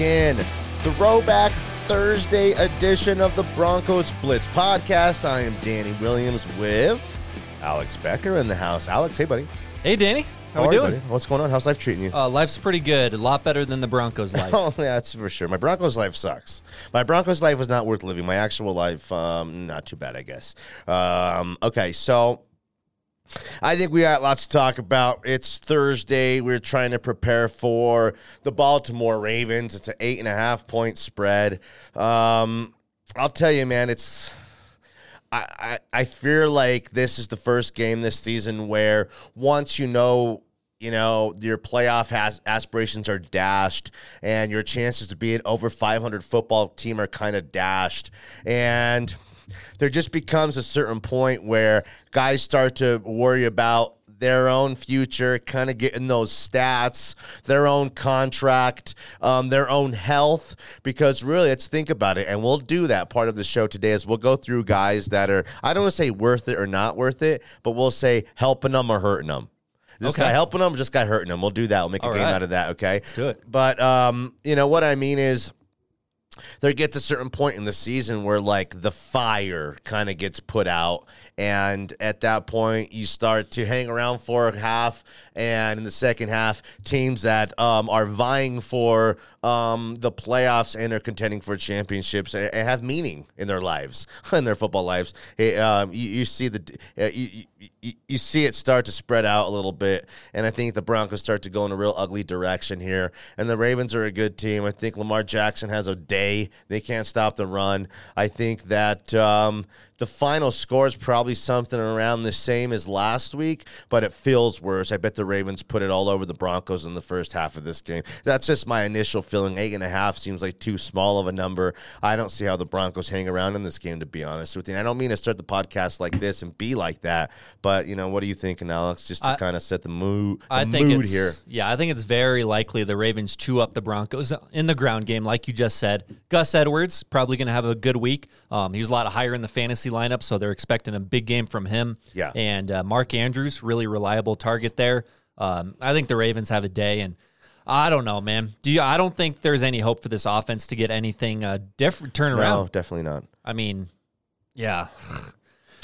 in. Throwback Thursday edition of the Broncos Blitz podcast. I am Danny Williams with Alex Becker in the house. Alex, hey, buddy. Hey, Danny. How, How we are you, doing? buddy? What's going on? How's life treating you? Uh, life's pretty good. A lot better than the Broncos' life. Oh, yeah, that's for sure. My Broncos life sucks. My Broncos life was not worth living. My actual life, um, not too bad, I guess. Um, okay, so I think we got lots to talk about. It's Thursday. We're trying to prepare for the Baltimore Ravens. It's an eight and a half point spread. Um, I'll tell you, man, it's. I, I, fear like this is the first game this season where once you know you know your playoff has aspirations are dashed and your chances to be an over 500 football team are kind of dashed and there just becomes a certain point where guys start to worry about their own future, kind of getting those stats, their own contract, um, their own health. Because really, let's think about it, and we'll do that part of the show today. Is we'll go through guys that are I don't want to say worth it or not worth it, but we'll say helping them or hurting them. This Okay. guy helping them, this guy hurting them. We'll do that. We'll make a All game right. out of that. Okay, Let's do it. but um, you know what I mean is there gets a certain point in the season where like the fire kind of gets put out and at that point you start to hang around for a half and in the second half teams that um, are vying for um, the playoffs and are contending for championships and and have meaning in their lives in their football lives. It, um, you, you see the you, you, you, you see it start to spread out a little bit and i think the broncos start to go in a real ugly direction here. And the ravens are a good team. I think lamar jackson has a day. They can't stop the run. I think that um, the final score is probably something around the same as last week but it feels worse. I bet the ravens put it all over the broncos in the first half of this game. That's just my initial feeling. Eight and a half seems like too small of a number. I don't see how the broncos hang around in this game to be honest with you. And i don't mean to start the podcast like this and be like that but you know what are you thinking alex? Just to I- kind of set the mood the I think mood it's, here. Yeah, I think it's very likely the Ravens chew up the Broncos in the ground game, like you just said. Gus Edwards probably going to have a good week. Um, he was a lot higher in the fantasy lineup, so they're expecting a big game from him. Yeah. and uh, Mark Andrews, really reliable target there. Um, I think the Ravens have a day, and I don't know, man. Do you? I don't think there's any hope for this offense to get anything uh, different turn no around. definitely not I mean, yeah,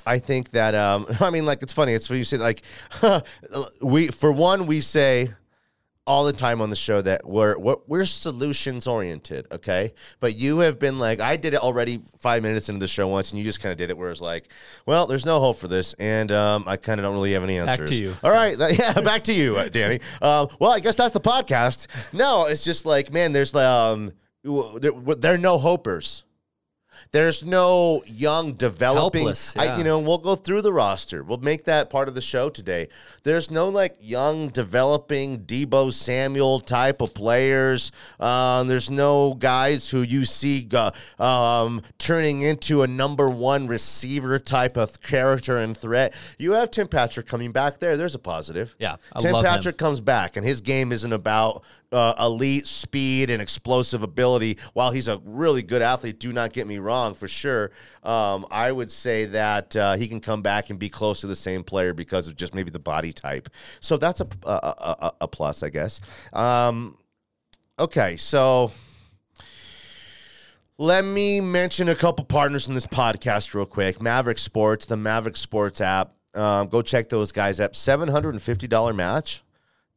I think that um I mean like it's funny it's what you say like we for one we say all the time on the show that we're we're, we're solutions oriented okay but you have been like I did it already 5 minutes into the show once and you just kind of did it where it's like well there's no hope for this and um I kind of don't really have any answers. Back to you. all right yeah back to you uh, Danny um well I guess that's the podcast no it's just like man there's um there, there are no hopers there's no young developing. Helpless, I, you know, we'll go through the roster. We'll make that part of the show today. There's no like young developing Deebo Samuel type of players. Um, there's no guys who you see uh, um, turning into a number one receiver type of character and threat. You have Tim Patrick coming back there. There's a positive. Yeah, I Tim love him. Patrick comes back, and his game isn't about uh, elite speed and explosive ability. While he's a really good athlete, do not get me wrong, for sure. Um, I would say that uh, he can come back and be close to the same player because of just maybe the body type. So that's a a, a, a- plus, I guess. Um, okay, so. Let me mention a couple partners in this podcast real quick. Maverick Sports, the Maverick Sports app. Um, go check those guys up. Seven hundred and fifty dollar match.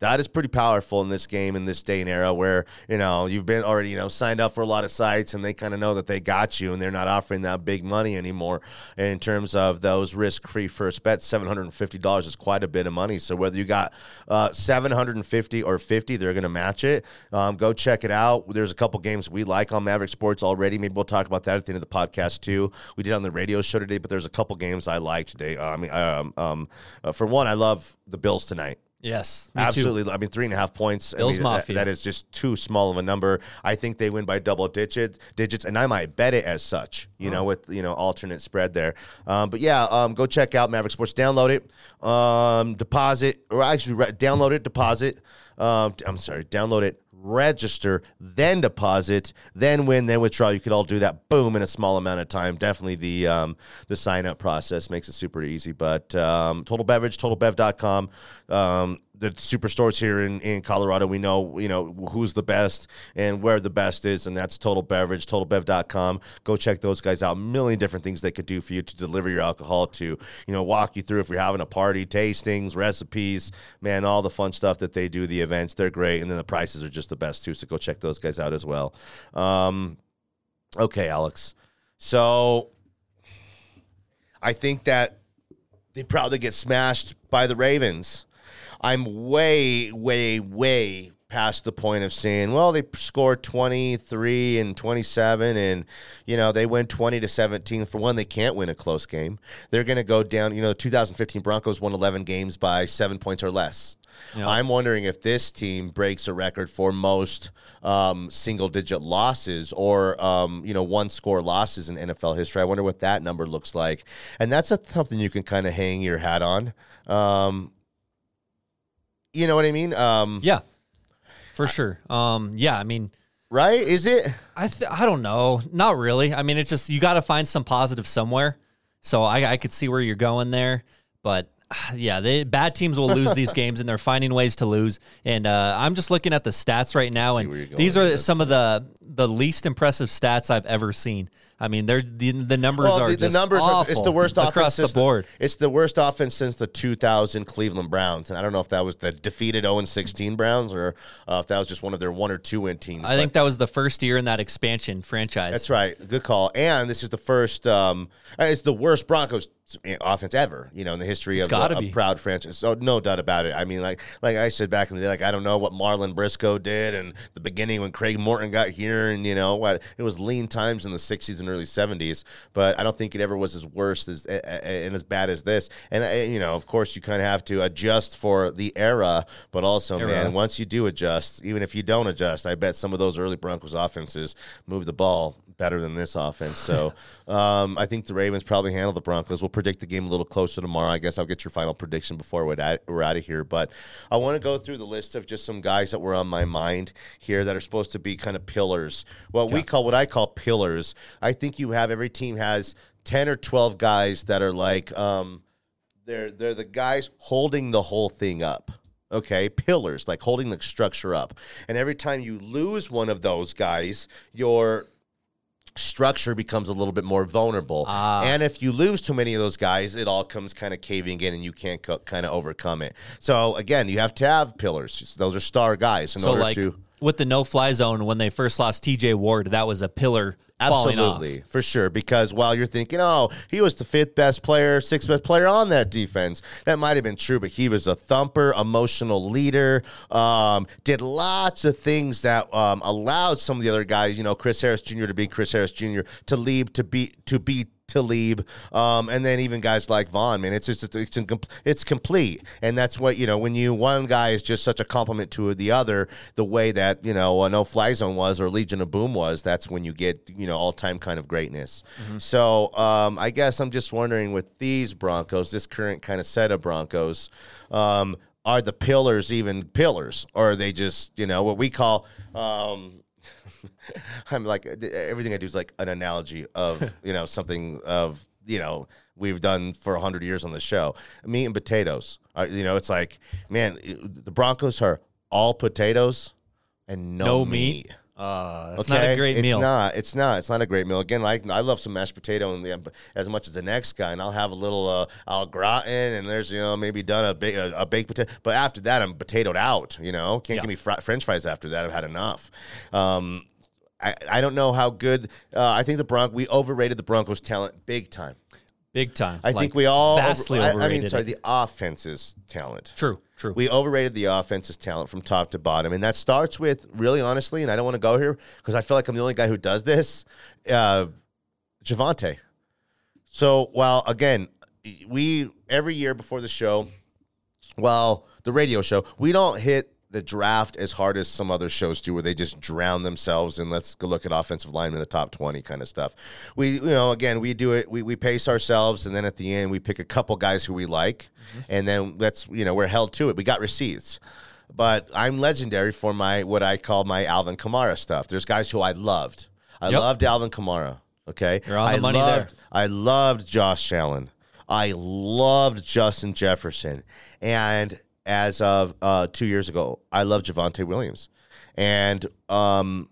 That is pretty powerful in this game in this day and era where you know you've been already you know signed up for a lot of sites and they kind of know that they got you and they're not offering that big money anymore in terms of those risk free first bets. Seven hundred and fifty dollars is quite a bit of money. So whether you got uh, seven hundred and fifty or fifty, they're going to match it. Um, go check it out. There's a couple games we like on Maverick Sports already. Maybe we'll talk about that at the end of the podcast too. We did on the radio show today, but there's a couple games I like today. Uh, I mean, um, um, uh, for one, I love the Bills tonight. Yes, me too. Absolutely. I mean, three and a half points. I Bills mean, that- Mafia. that is just too small of a number. I think they win by double digit digits, and I might bet it as such. You Oh. know, with you know alternate spread there. Um, but yeah, um, go check out Maverick Sports. Download it. Um, deposit or actually re- download it. Deposit. Um, I'm sorry. Download it. Register, then deposit, then win, then withdraw. You could all do that, boom, in a small amount of time. Definitely the um, the sign up process makes it super easy. But um, Total Beverage, TotalBev.com. Um, the superstores here in, in Colorado, we know, you know, who's the best and where the best is, and that's Total Beverage, totalbev.com. Go check those guys out. A million different things they could do for you to deliver your alcohol to, you know, walk you through if you're having a party, tastings, recipes, man, all the fun stuff that they do, the events, they're great. And then the prices are just the best too. So go check those guys out as well. Um, okay, Alex. So I think that they probably get smashed by the Ravens. I'm way, way, way past the point of saying, well, they scored 23 and 27 and, you know, they win 20 to 17. For one, they can't win a close game. They're going to go down, you know, the 2015 Broncos won 11 games by seven points or less. Yeah. I'm wondering if this team breaks a record for most um, single digit losses or, um, you know, one score losses in NFL history. I wonder what that number looks like. And that's a, something you can kind of hang your hat on. Um, you know what I mean? Um, Yeah, for sure. Um, yeah, I mean, Right? Is it? I th- I don't know, not really. I mean, it's just you got to find some positive somewhere. So I, I could see where you're going there, but yeah, they bad teams will lose these games, and they're finding ways to lose. And uh, I'm just looking at the stats right now, See where you're and these are some of the the least impressive stats I've ever seen. I mean, they're the, the numbers Well, are the, the numbers are it's the worst offense across the since board. it's the worst offense since the 2000 Cleveland Browns, and I don't know if that was the defeated 0 16 Browns or uh, if that was just one of their one or two win teams. I think that was the first year in that expansion franchise. That's right. Good call. And this is the first. Um, it's the worst Broncos offense ever. You know, in the history of gotta a, a proud franchise. So no doubt about it. I mean, like like I said back in the day, like I don't know what Marlon Briscoe did and the beginning when Craig Morton got here, and you know what it was lean times in the '60s and early '70s. But I don't think it ever was as worse as and as bad as this. And uh, you know, of course, you kind of have to adjust for the era, but also, Era. man, once you do adjust, even if you don't adjust, I bet some of those early Broncos offenses move the ball better than this offense. So um, I think the Ravens probably handle the Broncos. We'll predict the game a little closer tomorrow. I guess I'll get your final prediction before we're out, of here. But I want to go through the list of just some guys that were on my mind here that are supposed to be kind of pillars. What we call, what I call pillars. I think you have every team has ten or twelve guys that are like. Um, they're they're the guys holding the whole thing up. Okay, pillars like holding the structure up. And every time you lose one of those guys, your structure becomes a little bit more vulnerable. Ah. And if you lose too many of those guys, it all comes kind of caving in and you can't co- kind of overcome it. So again, you have to have pillars. Those are star guys in so order like to with the no fly zone when they first lost T.J. Ward, that was a pillar. Absolutely, for sure. Because while you're thinking, oh, he was the fifth best player, sixth best player on that defense, that might have been true, but he was a thumper, emotional leader, um, did lots of things that um, allowed some of the other guys, you know, Chris Harris Jr. to be Chris Harris Jr. to leave to be to be Talib, um, and then even guys like Von, man, it's just it's it's complete, and that's what you know when you one guy is just such a compliment to the other, the way that you know a No Fly Zone was or Legion of Boom was, that's when you get you know all time kind of greatness. So um, I guess I'm just wondering with these Broncos, this current kind of set of Broncos. Um, are the pillars even pillars, or are they just you know what we call um, I'm like everything I do is like an analogy of you know something of you know we've done for hundred years on the show. Meat and potatoes. Uh, you know, it's like man, the Broncos are all potatoes and no, No meat. meat? Uh, that's not a great meal. it's not. It's not. It's not a great meal. Again, like I love some mashed potato and as much as the next guy, and I'll have a little uh, au gratin, and there's you know maybe done a, ba- a, a baked potato. But after that, I'm potatoed out. You know, can't Yeah. give me fr- French fries after that. I've had enough. Um, I, I don't know how good. Uh, I think the Bronc we overrated the Broncos' talent big time. Big time. I Like, think we all vastly over, I- I, mean, sorry, it. the offense's talent. true, true. We overrated the offense's talent from top to bottom, and that starts with really honestly. And I don't want to go here because I feel like I'm the only guy who does this. Uh, Javonte. So while again, we every year before the show, well, the radio show, we don't hit the draft as hard as some other shows do, where they just drown themselves and let's go look at offensive linemen in the top twenty kind of stuff. We, you know, again, we do it. We, we pace ourselves, and then at the end, we pick a couple guys who we like, mm-hmm. and then that's you know we're held to it. We got receipts. But I'm legendary for my what I call my Alvin Kamara stuff. There's guys who I loved. I Yep. loved Alvin Kamara. Okay, You're on the I money loved, there. I loved Josh Allen. I loved Justin Jefferson. And as of uh, two years ago. I love Javonte Williams, and um,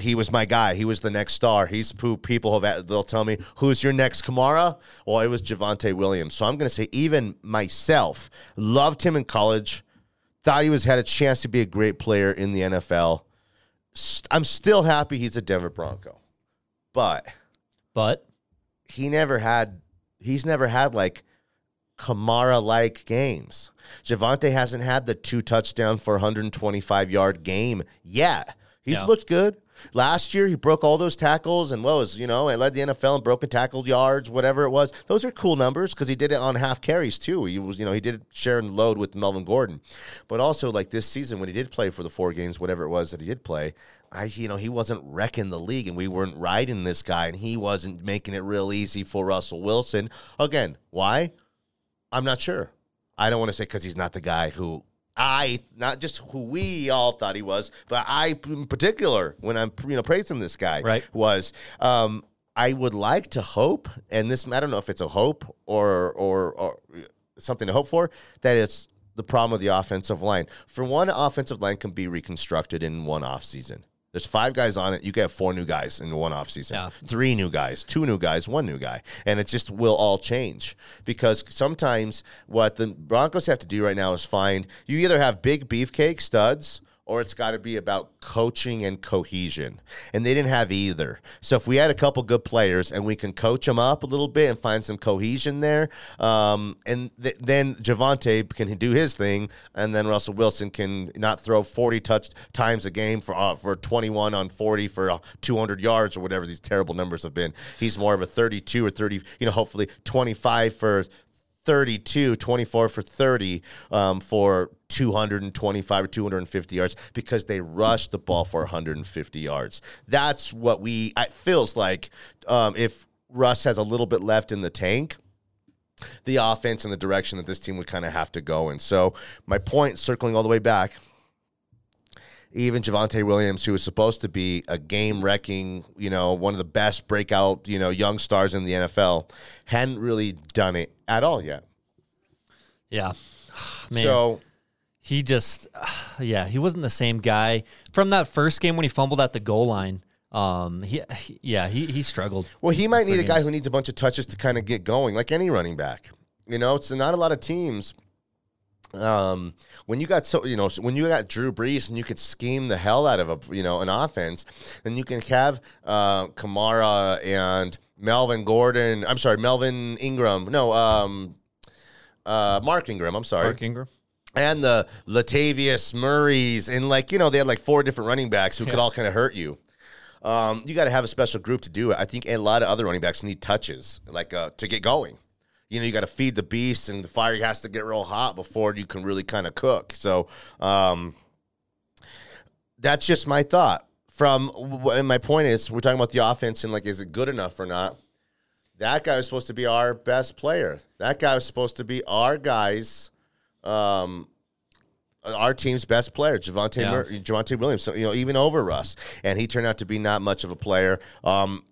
he was my guy. He was the next star. He's who people have. They'll tell me who's your next Kamara. Well, it was Javonte Williams. So I'm going to say even myself loved him in college. Thought he was had a chance to be a great player in the NFL. I'm still happy he's a Denver Bronco, but But he never had. He's never had like Kamara like games. Javonte hasn't had the two touchdown for 125 yard game yet. He's Yeah. looked good. Last year, he broke all those tackles and what was, you know, it led the NFL in broken tackle yards, whatever it was. Those are cool numbers because he did it on half carries too. He was, you know, he did share the load with Melvin Gordon. But also, like this season, when he did play for the four games, whatever it was that he did play, I, you know, he wasn't wrecking the league and we weren't riding this guy and he wasn't making it real easy for Russell Wilson. Again, why? I'm not sure. I don't want to say because he's not the guy who I, not just who we all thought he was, but I in particular, when I'm you know praising this guy, Right. was um, I would like to hope, and this I don't know if it's a hope or or, or something to hope for that it's the problem of the offensive line. For one, offensive line can be reconstructed in one off season. There's five guys on it. You can have four new guys in one off season. Yeah. Three new guys, two new guys, one new guy. And it just will all change. Because sometimes what the Broncos have to do right now is find you either have big beefcake studs or it's got to be about coaching and cohesion. And they didn't have either. So if we had a couple good players and we can coach them up a little bit and find some cohesion there, um, and th- then Javonte can do his thing, and then Russell Wilson can not throw 40 touch times a game for uh, for 21 on 40 for uh, 200 yards or whatever these terrible numbers have been. He's more of a 32 or 30, you know, hopefully 25 for 32, 24 for 30 um, for 225 or 250 yards because they rushed the ball for 150 yards. That's what we, it feels like um, if Russ has a little bit left in the tank, the offense and the direction that this team would kind of have to go in. So, my point, circling all the way back, even Javonte Williams, who was supposed to be a game wrecking, you know, one of the best breakout, you know, young stars in the NFL, hadn't really done it at all yet. yeah, man, So, he just yeah he wasn't the same guy from that first game when he fumbled at the goal line. Um, he, he- yeah he he struggled. well, he might need a guy who needs a bunch of touches to kind of get going, like any running back. You know, it's not a lot of teams. Um, when you got so you know when you got Drew Brees and you could scheme the hell out of a you know an offense, then you can have uh, Kamara and Melvin Gordon. I'm sorry, Melvin Ingram. No, um, uh, Mark Ingram. I'm sorry, Mark Ingram. and the Latavius Murrays, and like you know, they had like four different running backs who could all kind of hurt you. Um, you got to have a special group to do it. I think a lot of other running backs need touches, like uh, to get going. You know, you got to feed the beast, and the fire has to get real hot before you can really kind of cook. So, um, that's just my thought. From and my point is, we're talking about the offense and like, is it good enough or not? That guy was supposed to be our best player. That guy was supposed to be our guy's, um, our team's best player, Javonte Yeah. Mur- Javonte Williams. So you know, even over Russ, and he turned out to be not much of a player. Um,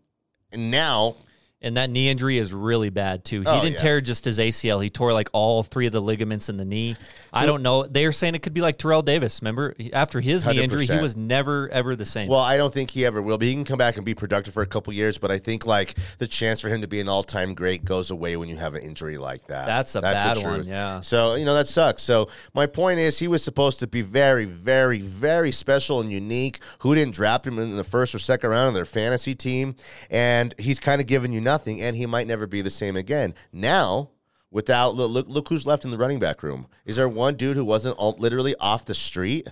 and now And that knee injury is really bad too. He Oh, didn't yeah. tear just his ACL. He tore like all three of the ligaments in the knee. I don't know. They are saying it could be like Terrell Davis. Remember, after his knee injury, he was never ever the same. Well, I don't think he ever will But He can come back and be productive for a couple years, but I think like the chance for him to be an all-time great goes away when you have an injury like that. That's a the bad one, yeah. So you know that sucks. So my point is, he was supposed to be very, very, very special and unique. Who didn't draft him in the first or second round of their fantasy team, and he's kind of given you nothing, and he might never be the same again. Now. Without look, look, who's left in the running back room. Is there one dude who wasn't all, literally off the street?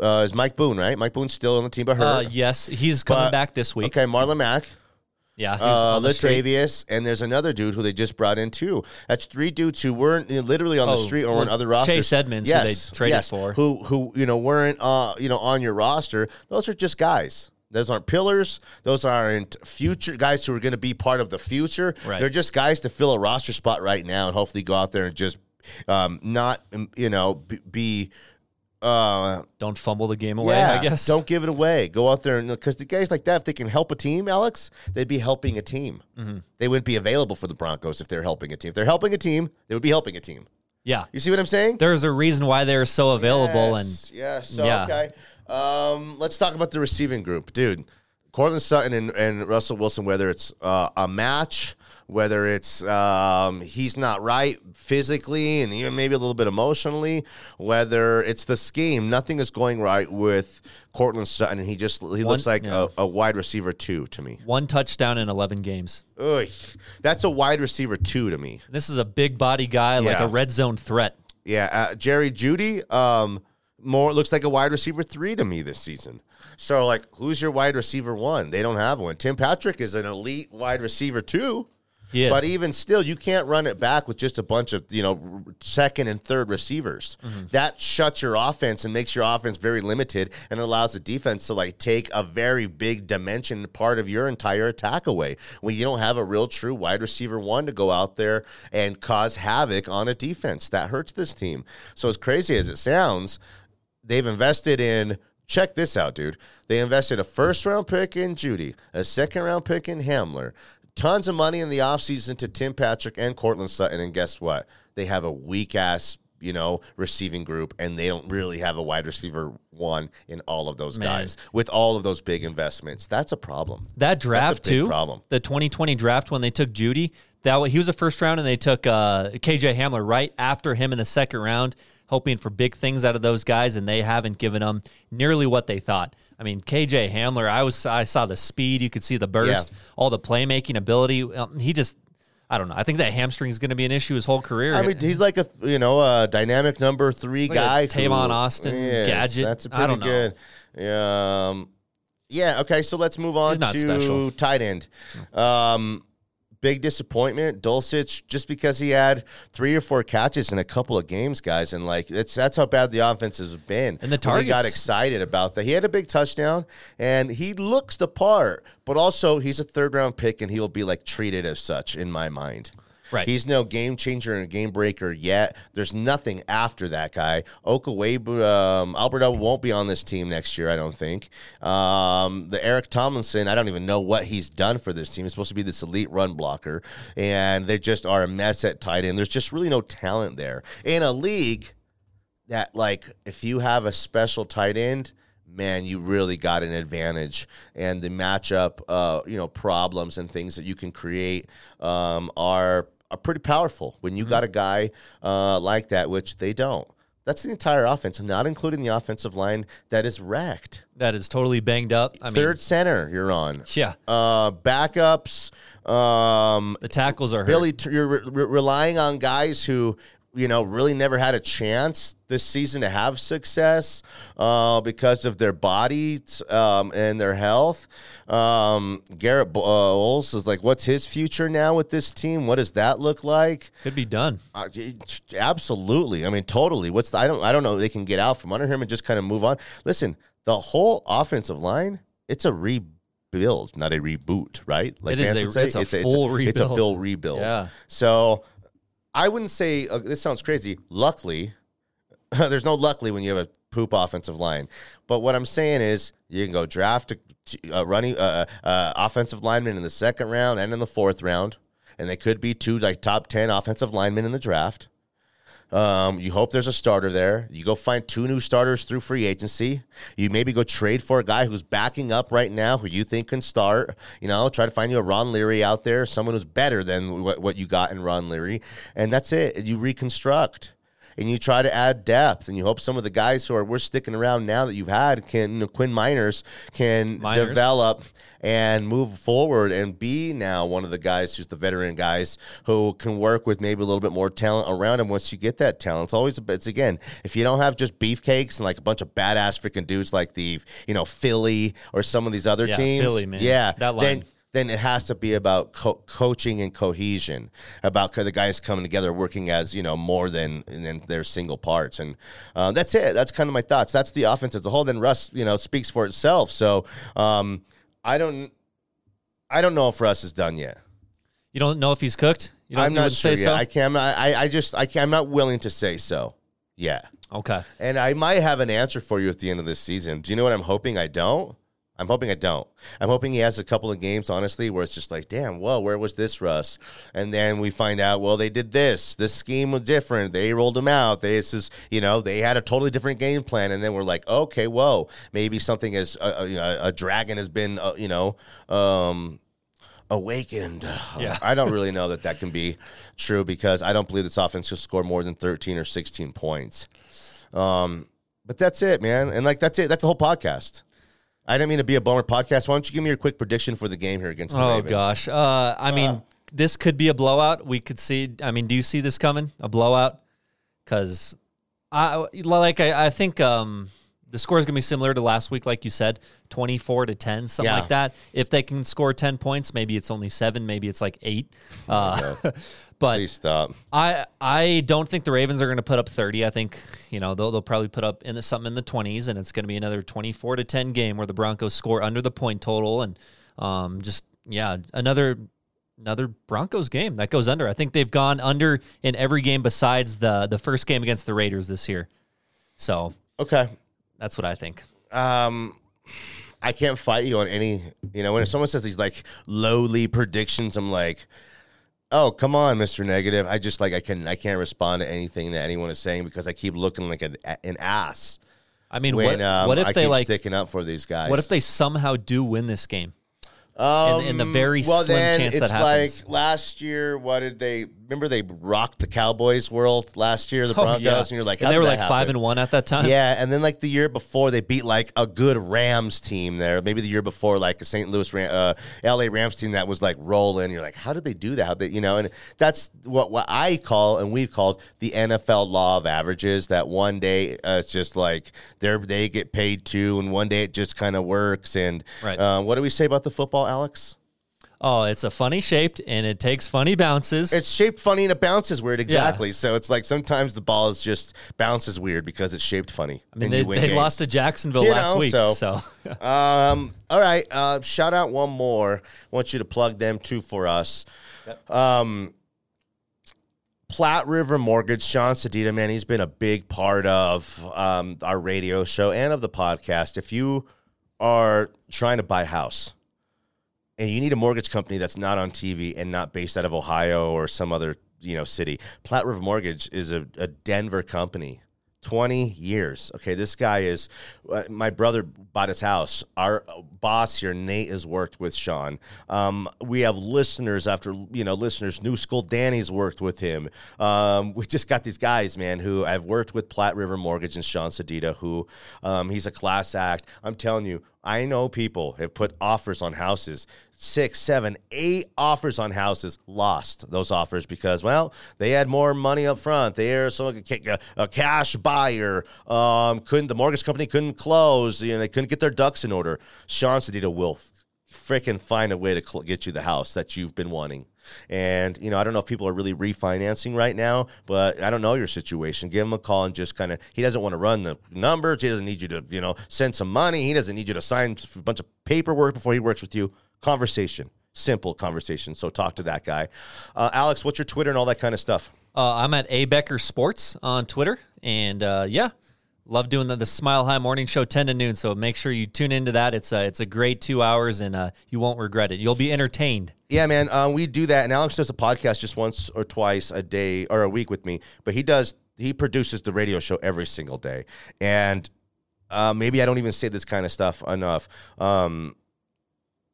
Uh, is Mike Boone right? Mike Boone's still on the team, but hurt. uh, yes, he's coming But- back this week. Okay, Marlon Mack, Yeah, he's uh, on the. Latavius, and there's another dude who they just brought in too. That's three dudes who weren't you know, literally on the Oh, street or well, on other rosters. Chase Edmonds, who they traded for. who who you know weren't uh you know on your roster. Those are just guys. Those aren't pillars. Those aren't future guys who are going to be part of the future. Right. They're just guys to fill a roster spot right now and hopefully go out there and just um, not um, you know be, uh, Don't fumble the game away. yeah, I guess. Don't give it away. Go out there and because the guys like that, if they can help a team, Alex, they'd be helping a team. Mm-hmm. They wouldn't be available for the Broncos if they're helping a team. If they're helping a team, they would be helping a team. Yeah. You see what I'm saying? There's a reason why they're so available Yes, yeah. So Yeah. okay, um, let's talk about the receiving group, dude. Courtland Sutton and, and Russell Wilson. Whether it's uh, a match, whether it's um, he's not right physically and even maybe a little bit emotionally, whether it's the scheme, nothing is going right with Courtland Sutton, and he just he looks like yeah. a, a wide receiver two to me. one touchdown in 11 games. Ugh, that's a wide receiver two to me. This is a big body guy, like a red zone threat. Yeah, uh, Jerry Jeudy, um, more looks like a wide receiver three to me this season. So, like, who's your wide receiver one? They don't have one. Tim Patrick is an elite wide receiver two, He is. but even still, you can't run it back with just a bunch of you know second and third receivers. Mm-hmm. That shuts your offense and makes your offense very limited, and allows the defense to like take a very big dimension part of your entire attack away. When you don't have a real true wide receiver one to go out there and cause havoc on a defense, that hurts this team. So as crazy as it sounds, they've invested in check this out, dude. They invested a first round pick in Jeudy, a second round pick in Hamler, tons of money in the offseason to Tim Patrick and Courtland Sutton. And guess what? They have a weak ass, you know, receiving group, and they don't really have a wide receiver one in all of those Man. guys with all of those big investments. That's a problem. That draft too, problem. the 2020 draft when they took Jeudy, that he was the first round, and they took uh, KJ Hamler right after him in the second round, hoping for big things out of those guys, and they haven't given them nearly what they thought. I mean, KJ Hamler, I was I saw the speed, you could see the burst, all the playmaking ability. Um, he just, I don't know. I think that hamstring is going to be an issue his whole career. I mean, he's like a you know a dynamic number three Like guy. Tavon Austin Yes, gadget. That's a I pretty don't know. good. Um, yeah. Okay. So let's move on to special. tight end. Um, big disappointment, Dulcich, just because he had three or four catches in a couple of games, guys, and like that's that's how bad the offense has been. And the We got excited about that. He had a big touchdown, and he looks the part, but also he's a third round pick, and he will be like treated as such in my mind. Right. He's no game changer and game breaker yet. There's nothing after that guy. Okawebu, um, Albert won't be on this team next year, I don't think. Um, the Eric Tomlinson, I don't even know what he's done for this team. He's supposed to be this elite run blocker, and they just are a mess at tight end. There's just really no talent there. In a league that, like, if you have a special tight end, man, you really got an advantage. And the matchup, uh, you know, problems and things that you can create um, are are pretty powerful when you got a guy uh, like that, which they don't. That's the entire offense, not including the offensive line that is wrecked. that is totally banged up. I Third mean, center, you're on. yeah, Uh, backups. Um, the tackles are hurt. Billy, you're re- re- relying on guys who you know really never had a chance this season to have success uh, because of their bodies um, and their health. Um, Garett Bolles is like, what's his future now with this team? What does that look like? Could be done. Uh, absolutely. I mean, totally. What's the, I don't I don't know. They can get out from under him and just kind of move on. Listen, the whole offensive line, it's a rebuild, not a reboot, right? Like It is a- it's a it's full It's a rebuild. full rebuild. Yeah. So I wouldn't say uh, this sounds crazy. Luckily, there's no luckily when you have a poop offensive line. But what I'm saying is, you can go draft a, a running uh, uh, offensive lineman in the second round and in the fourth round, and they could be two like top ten offensive linemen in the draft. Um, you hope there's a starter there. You go find two new starters through free agency. You maybe go trade for a guy who's backing up right now who you think can start. You know, try to find you a Ron Leary out there, someone who's better than what, what you got in Ron Leary. And that's it. You reconstruct and you try to add depth and you hope some of the guys who are we're sticking around now that you've had can you know, Quinn Meinerz can Meinerz. develop and move forward and be now one of the guys who's the veteran guys who can work with maybe a little bit more talent around him once you get that talent. It's always it's again, if you don't have just beefcakes and like a bunch of badass freaking dudes like the you know Philly or some of these other Yeah, teams, Philly, man. yeah, That line. then then it has to be about co- coaching and cohesion, about the guys coming together, working as you know more than than their single parts, and uh, that's it. That's kind of my thoughts. That's the offense as a whole. Then Russ, you know, speaks for itself. So um, I don't, I don't know if Russ is done yet. You don't know if he's cooked. You don't I'm not sure. say yet. so. I can't. I, I just I can't, I'm not willing to say so. Yeah. okay. And I might have an answer for you at the end of this season. Do you know what I'm hoping I don't? I'm hoping I don't. I'm hoping he has a couple of games, honestly, where it's just like, damn, whoa, where was this, Russ? And then we find out, well, they did this. This scheme was different. They rolled him out. They, this is, you know, they had a totally different game plan. And then we're like, okay, whoa, maybe something as uh, uh, you know, a dragon has been, uh, you know, um, awakened. Yeah. I don't really know that that can be true because I don't believe this offense will score more than 13 or 16 points. Um, but that's it, man. And like, that's it. That's the whole podcast. I didn't mean to be a bummer podcast. Why don't you give me your quick prediction for the game here against the Ravens? Oh Ravens? gosh. Uh, I mean, this could be a blowout. We could see. I mean, do you see this coming? A blowout? Because I like. I, I think um, the score is going to be similar to last week, like you said, twenty-four to ten, something Yeah. like that. If they can score ten points, maybe it's only seven, maybe it's like eight. Uh, but Please stop. I I don't think the Ravens are going to put up 30. I think you know they'll they'll probably put up in the, something in the 20s, and it's going to be another 24 to 10 game where the Broncos score under the point total, and um just yeah another another Broncos game that goes under. I think they've gone under in every game besides the the first game against the Raiders this year. So Okay. That's what I think. Um, I can't fight you on any. You know, when someone says these like lowly predictions, I'm like, oh, come on, Mister Negative. I just like I can I can't respond to anything that anyone is saying because I keep looking like an, an ass I mean, when what, um, what if I they like? sticking up for these guys. What if they somehow do win this game? Um, in the very well, slim then chance that it's happens. like last year. What did they remember? They rocked the Cowboys world last year, the Oh, Broncos, yeah. and you're like, and they were like five and one at that time. Yeah, and then like the year before, they beat like a good Rams team there. Maybe the year before, like a St. Louis, Ram, uh, L.A. Rams team that was like rolling. You're like, how did they do that? How they, you know? And that's what what I call and we've called the NFL law of averages. That one day uh, it's just like they they get paid two, and one day it just kind of works. And Right. uh, what do we say about the football, Alex? Oh, it's a funny shaped and it takes funny bounces. It's shaped funny and it bounces weird. Exactly. So it's like sometimes the ball is just bounces weird because it's shaped funny. I mean, and they, they lost to Jacksonville You last know, week, so- so, Um, all right. Uh, shout out one more. I want you to plug them too for us. Um, Platte River Mortgage, Sean Sedita, man, he's been a big part of um, our radio show and of the podcast. If you are trying to buy a house and you need a mortgage company that's not on TV and not based out of Ohio or some other you know city, Platte River Mortgage is a, a Denver company. 20 years. Okay, this guy is uh, my brother bought his house. Our boss here, Nate, has worked with Sean. Um, we have listeners after you know listeners. New School Danny's worked with him. Um, we just got these guys, man, who I've worked with Platte River Mortgage and Sean Sedita, who um, he's a class act. I'm telling you, I know people have put offers on houses, six, seven, eight offers on houses, lost those offers because, well, they had more money up front. They are so a, a cash buyer. Um, couldn't the mortgage company couldn't close? You know, they couldn't get their ducks in order. Sean Sedita will freaking find a way to cl- get you the house that you've been wanting. And, you know, I don't know if people are really refinancing right now, but I don't know your situation. Give him a call and just kind of, he doesn't want to run the numbers. He doesn't need you to, you know, send some money. He doesn't need you to sign a bunch of paperwork before he works with you. Conversation, simple conversation. So talk to that guy. Uh, Alex, what's your Twitter and all that kind of stuff? uh, I'm at A Becker Sports on Twitter, and uh, yeah, love doing the, the Smile High Morning Show 10 to noon. So make sure you tune into that. It's a it's a great two hours, and uh, you won't regret it. You'll be entertained. Yeah, man, uh, we do that, and Alex does a podcast just once or twice a day or a week with me. But he does he produces the radio show every single day, and uh, maybe I don't even say this kind of stuff enough. Um,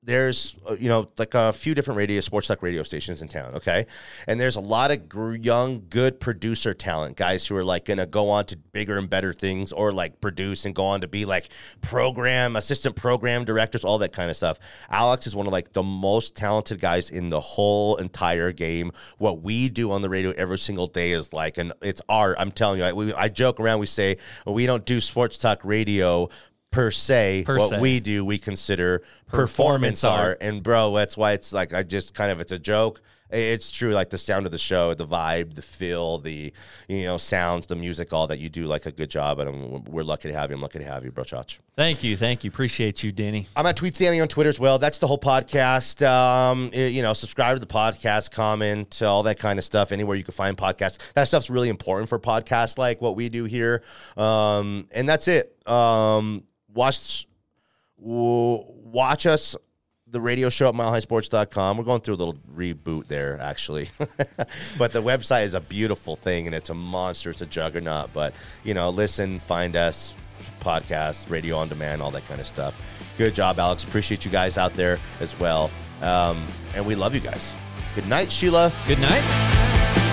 there's uh, you know like a few different radio sports talk radio stations in town okay? And there's a lot of gr- young good producer talent guys who are like gonna go on to bigger and better things or like produce and go on to be like program assistant program directors all that kind of stuff. Alex is one of like the most talented guys in the whole entire game. What we do on the radio every single day is like and it's art. I'm telling you I, we, I joke around we say well, we don't do sports talk radio per se Per what se. we do we consider Performance performance art. art and bro that's why it's like i just kind of it's a joke it's true like the sound of the show the vibe the feel the you know sounds the music all that you do like a good job and I'm, we're lucky to have you i'm lucky to have you bro Chach. Thank you, thank you, appreciate you, Danny. I'm at Tweet Danny on Twitter as well. That's the whole podcast. Um, i- you know, subscribe to the podcast, comment, all that kind of stuff. Anywhere you can find podcasts, that stuff's really important for podcasts like what we do here. Um, and that's it. Um, watch watch us the radio show at milehighsports.com. We're going through a little reboot there, actually. but the website is a beautiful thing and it's a monster. It's a juggernaut. But, you know, listen, find us, podcast, radio on demand, all that kind of stuff. Good job, Alex. Appreciate you guys out there as well. Um, and we love you guys. Good night, Sheila. Good night.